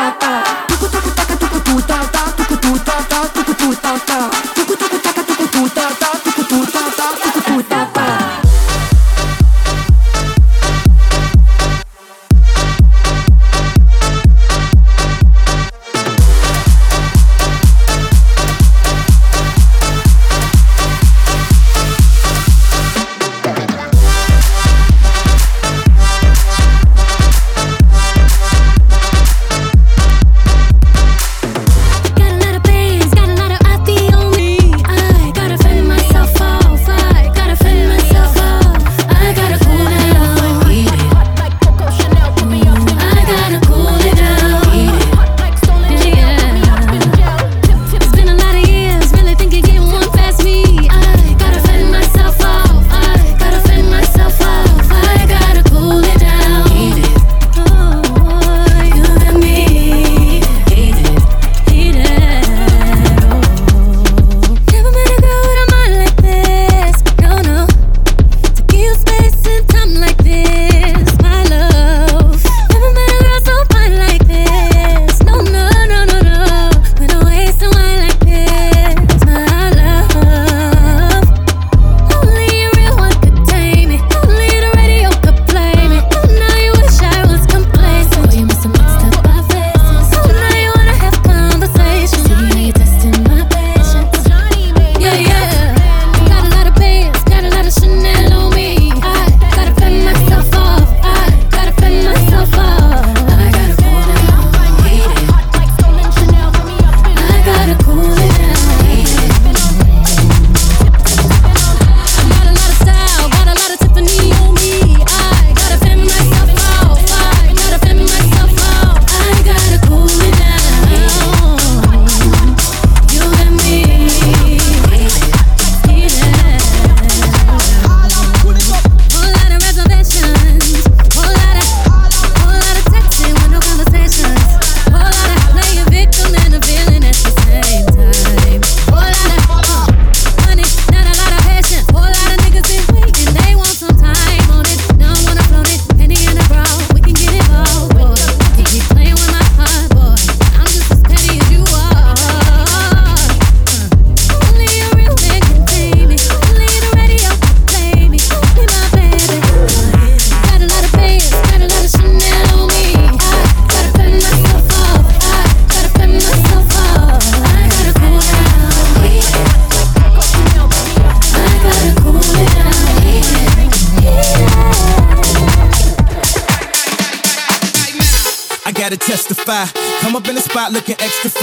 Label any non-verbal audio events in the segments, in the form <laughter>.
ta ta.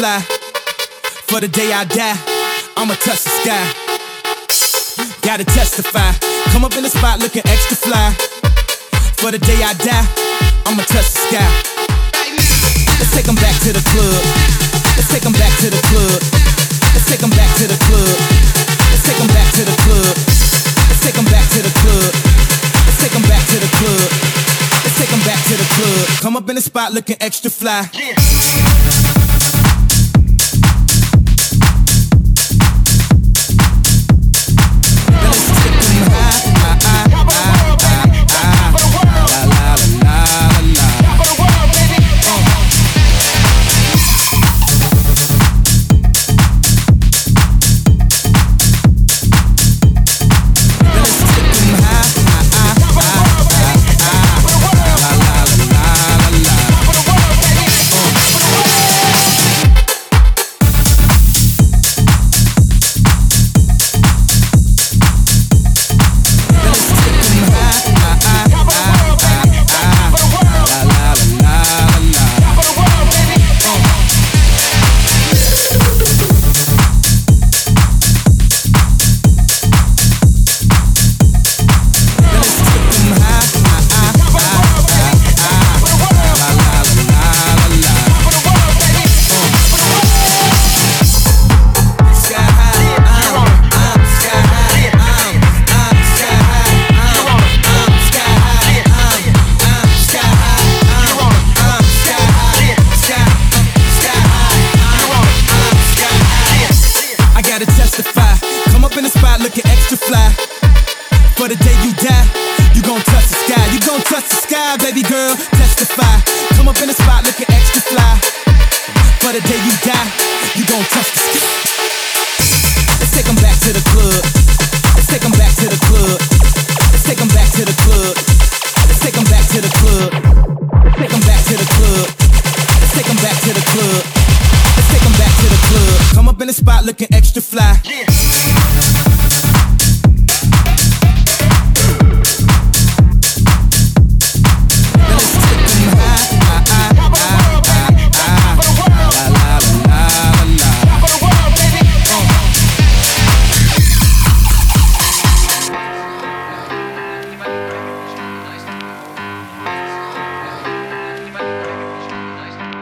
fly. For the day I die, I'ma touch the sky. Gotta testify. Come up in the spot looking extra fly. For the day I die, I'ma touch the sky. Let's take them back to the club. Let's take them back to the club. Let's take them back to the club. Let's take them back to the club. Let's take them back to the club. Let's take them back to the club. Let's take them back to the club. Come up in the spot looking extra fly.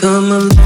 Come on.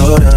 horas.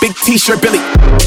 Big t-shirt, Billy.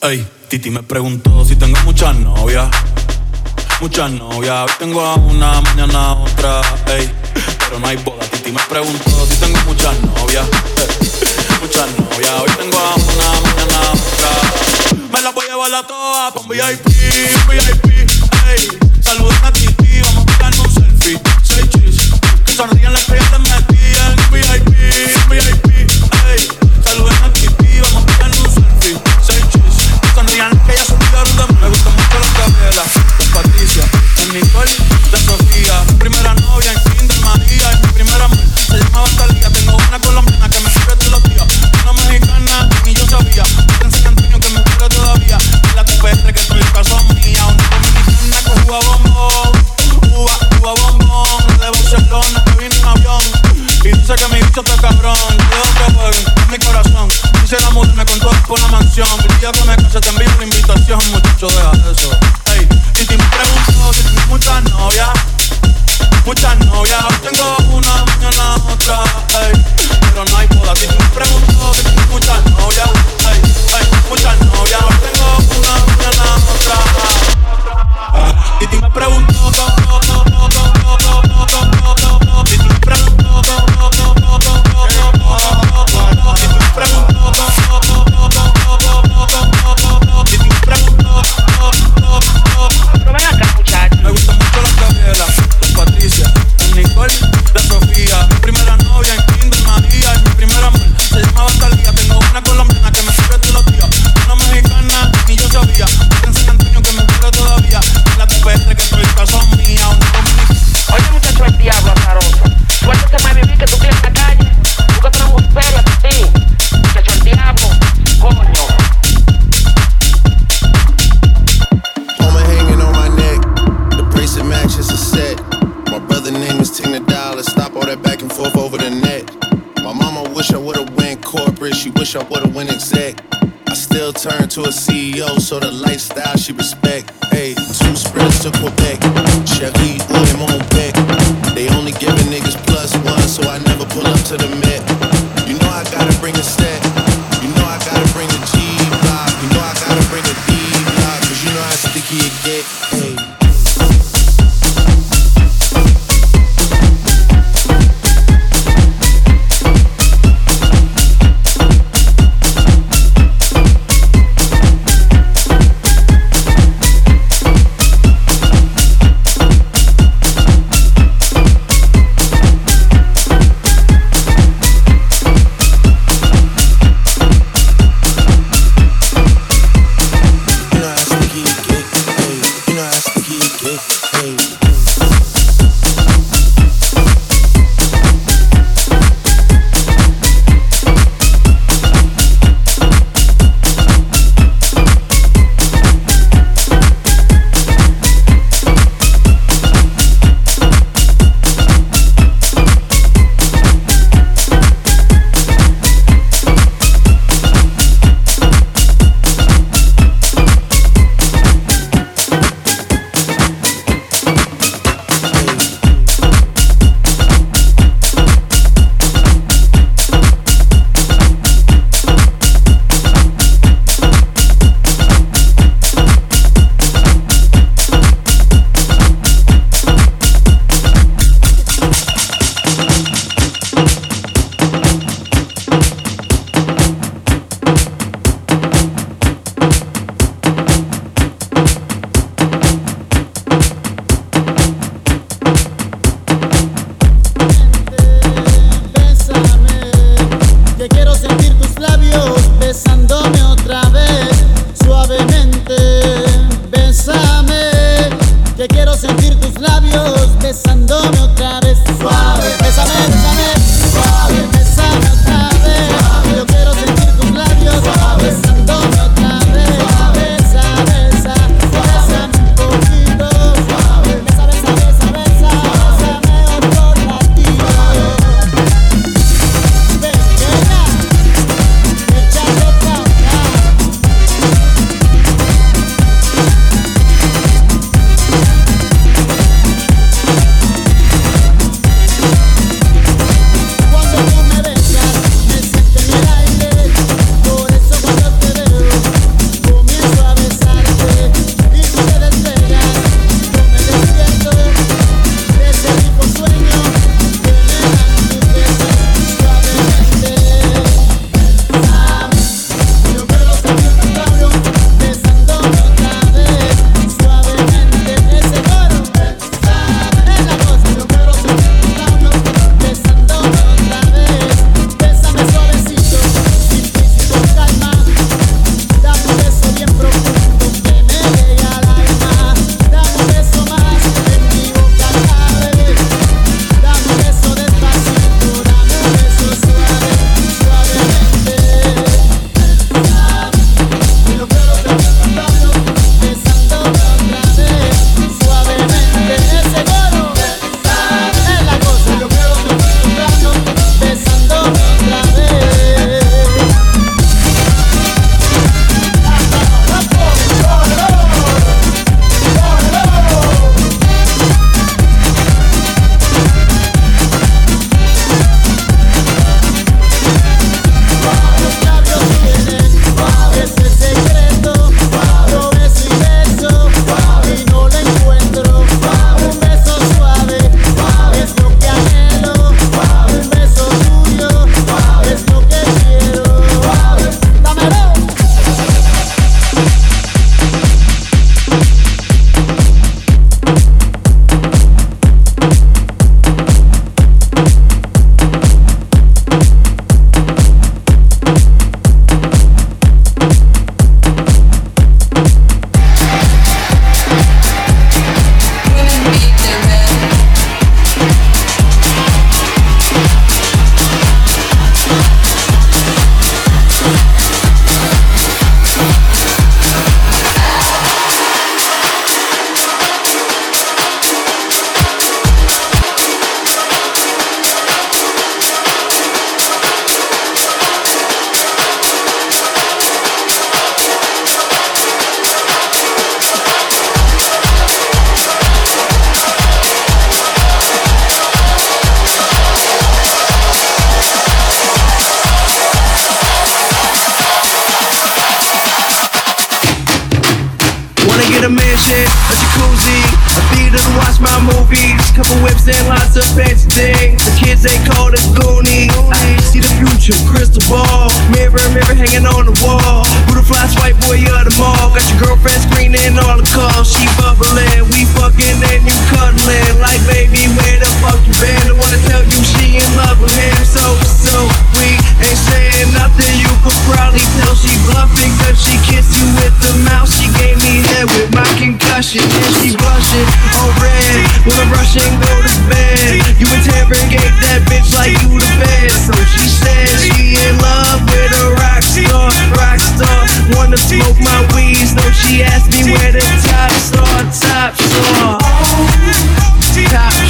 Ey, Titi me preguntó si tengo muchas novias. Muchas novias, hoy tengo a una, mañana otra. Ey, pero no hay boda. Titi me preguntó si tengo muchas novias. Ey, <laughs> muchas novias, hoy tengo a una, mañana otra. Me la voy a llevar a todas con VIP, VIP. Ey, saluden a Titi, vamos a tirar un selfie. Seis chis, que sonríen las que ya te metían. VIP, VIP. dice que mi bicho está cabrón. Yo que juegue en mi corazón. Quisiera mudarme con todo por la mansión. El día que me case te envío la invitación, muchacho, deja eso. Ey, y te pregunto si tienes muchas novias. Muchas novias, hoy tengo una, mañana otra, ey. Pero no hay boda, si me pregunto si tienes muchas novias. Ey, ey, muchas novias, hoy tengo una, mañana otra. Y te me pregunto to a CEO, so the lights. Couple whips and lots of fancy things. The kids they call us Goonies. I see the future, crystal ball. Mirror, mirror hanging on the wall. Fly white boy of the mall? Got your girlfriend screening all the calls. She bubbling, we fucking and you cuddling. Like baby, where the fuck you been? I wanna tell you she in love with him. So, so we ain't saying nothing. You could probably tell she bluffing. Cause she kissed you with the mouth. She gave me head with my concussion. And she blushing on red. When I'm rushing, go to bed. You interrogate that bitch like you the best. So she said she in love with a rock star. Wanna smoke my weed, so she asked me where the top star, top star. Top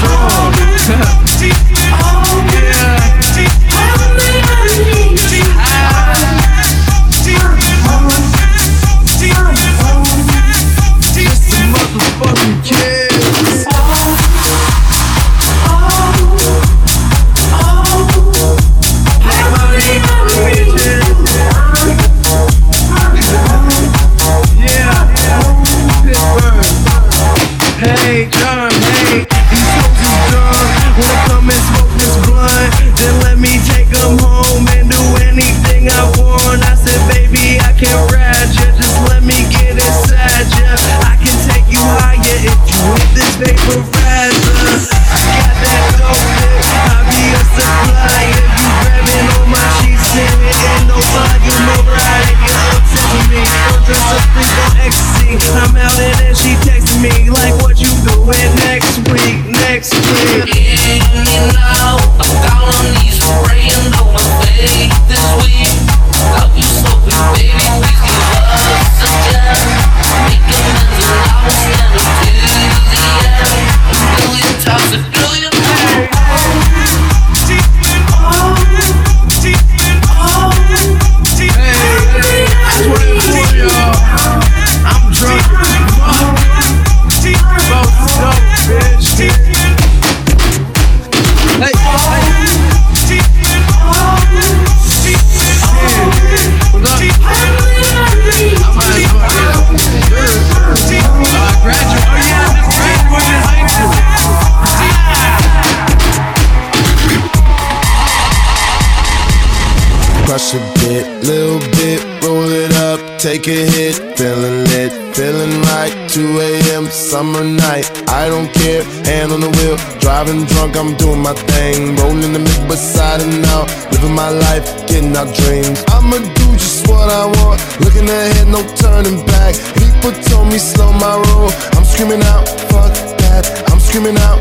drunk, I'm doing my thing, rolling the mid beside and out, living my life, getting our dreams. I'ma do just what I want, looking ahead, no turning back. People told me slow my roll, I'm screaming out, fuck that. I'm screaming out,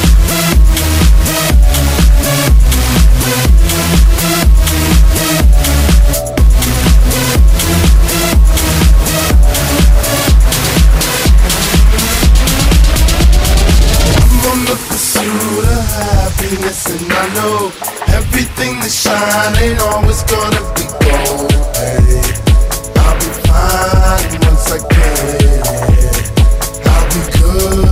And I know everything that shine ain't always gonna be gold. Hey, I'll be fine once I get it. I'll be good.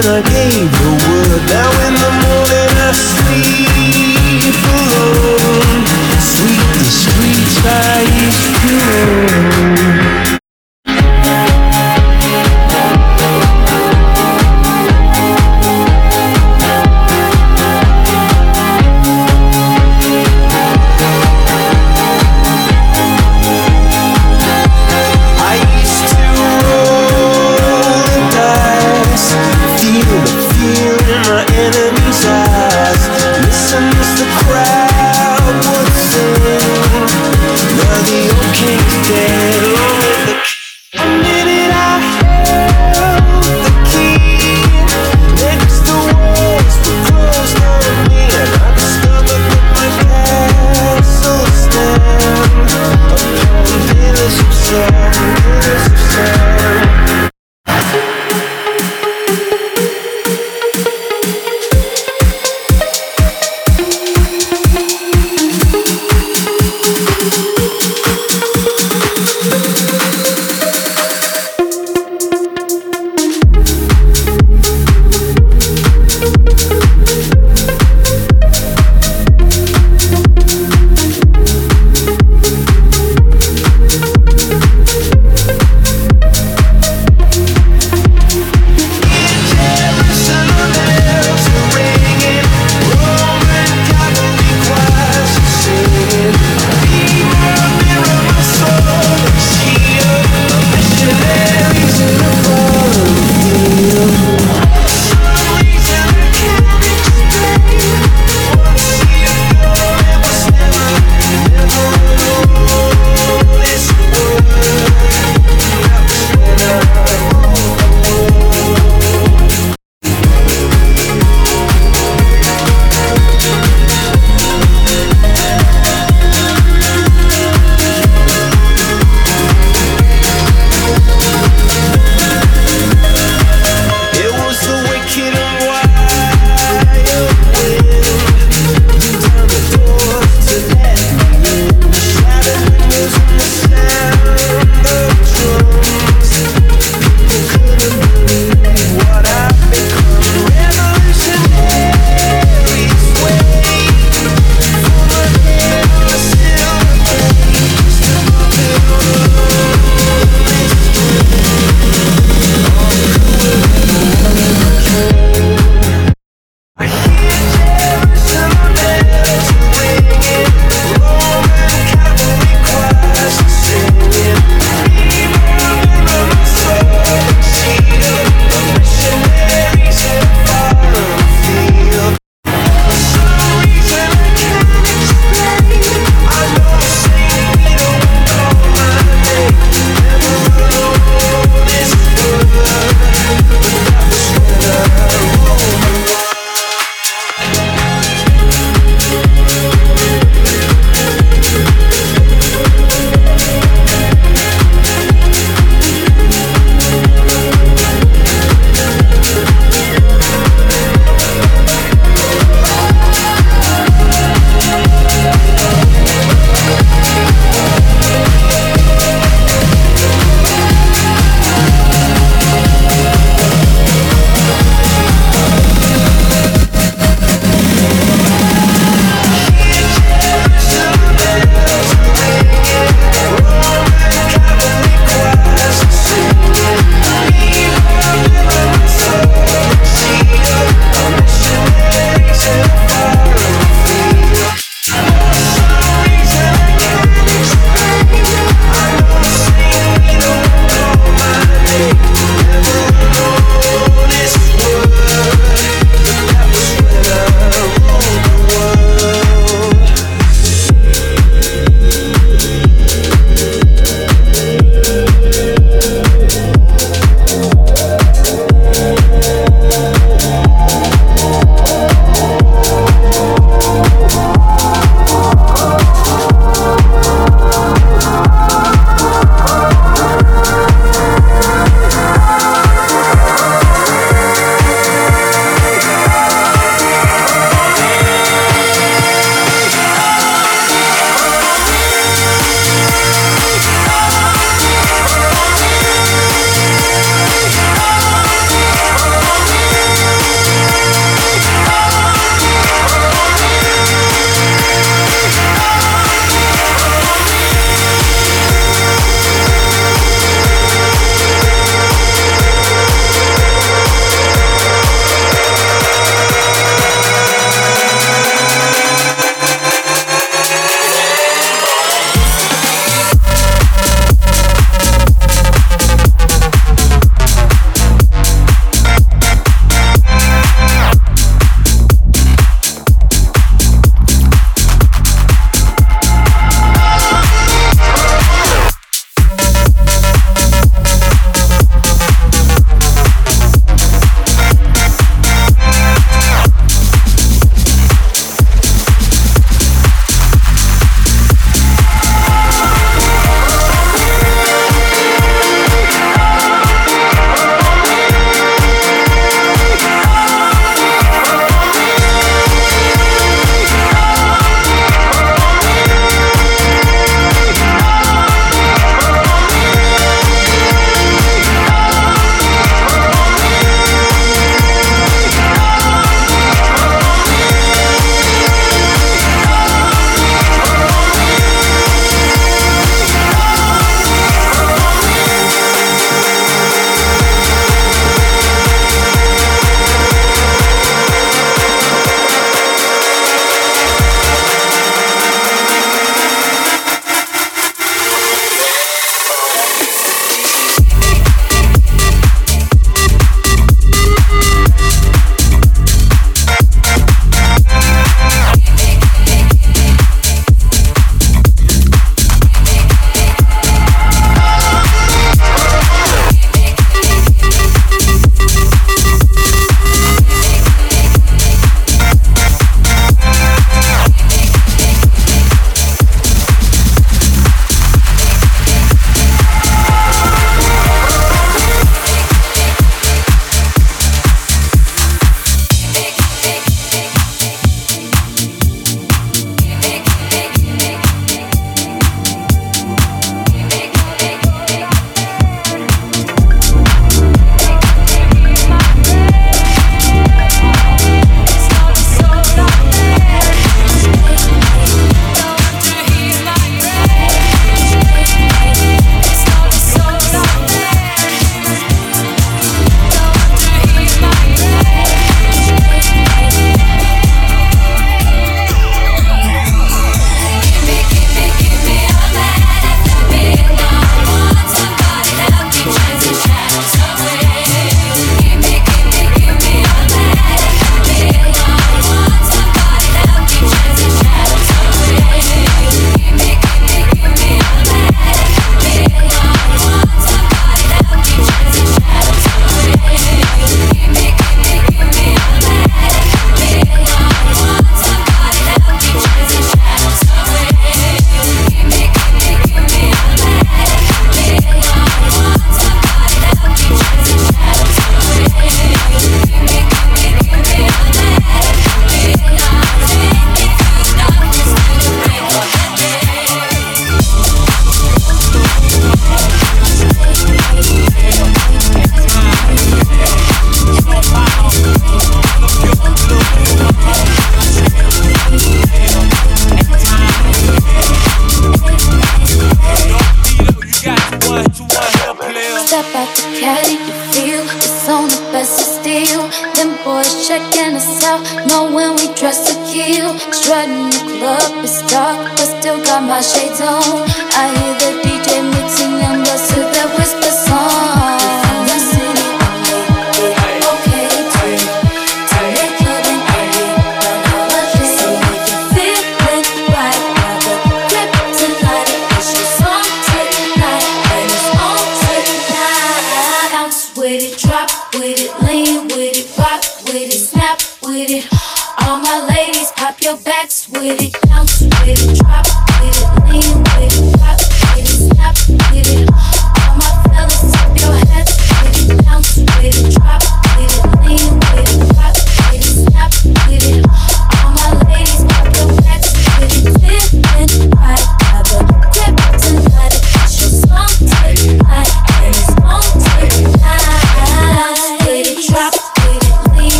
When I gave the word. Now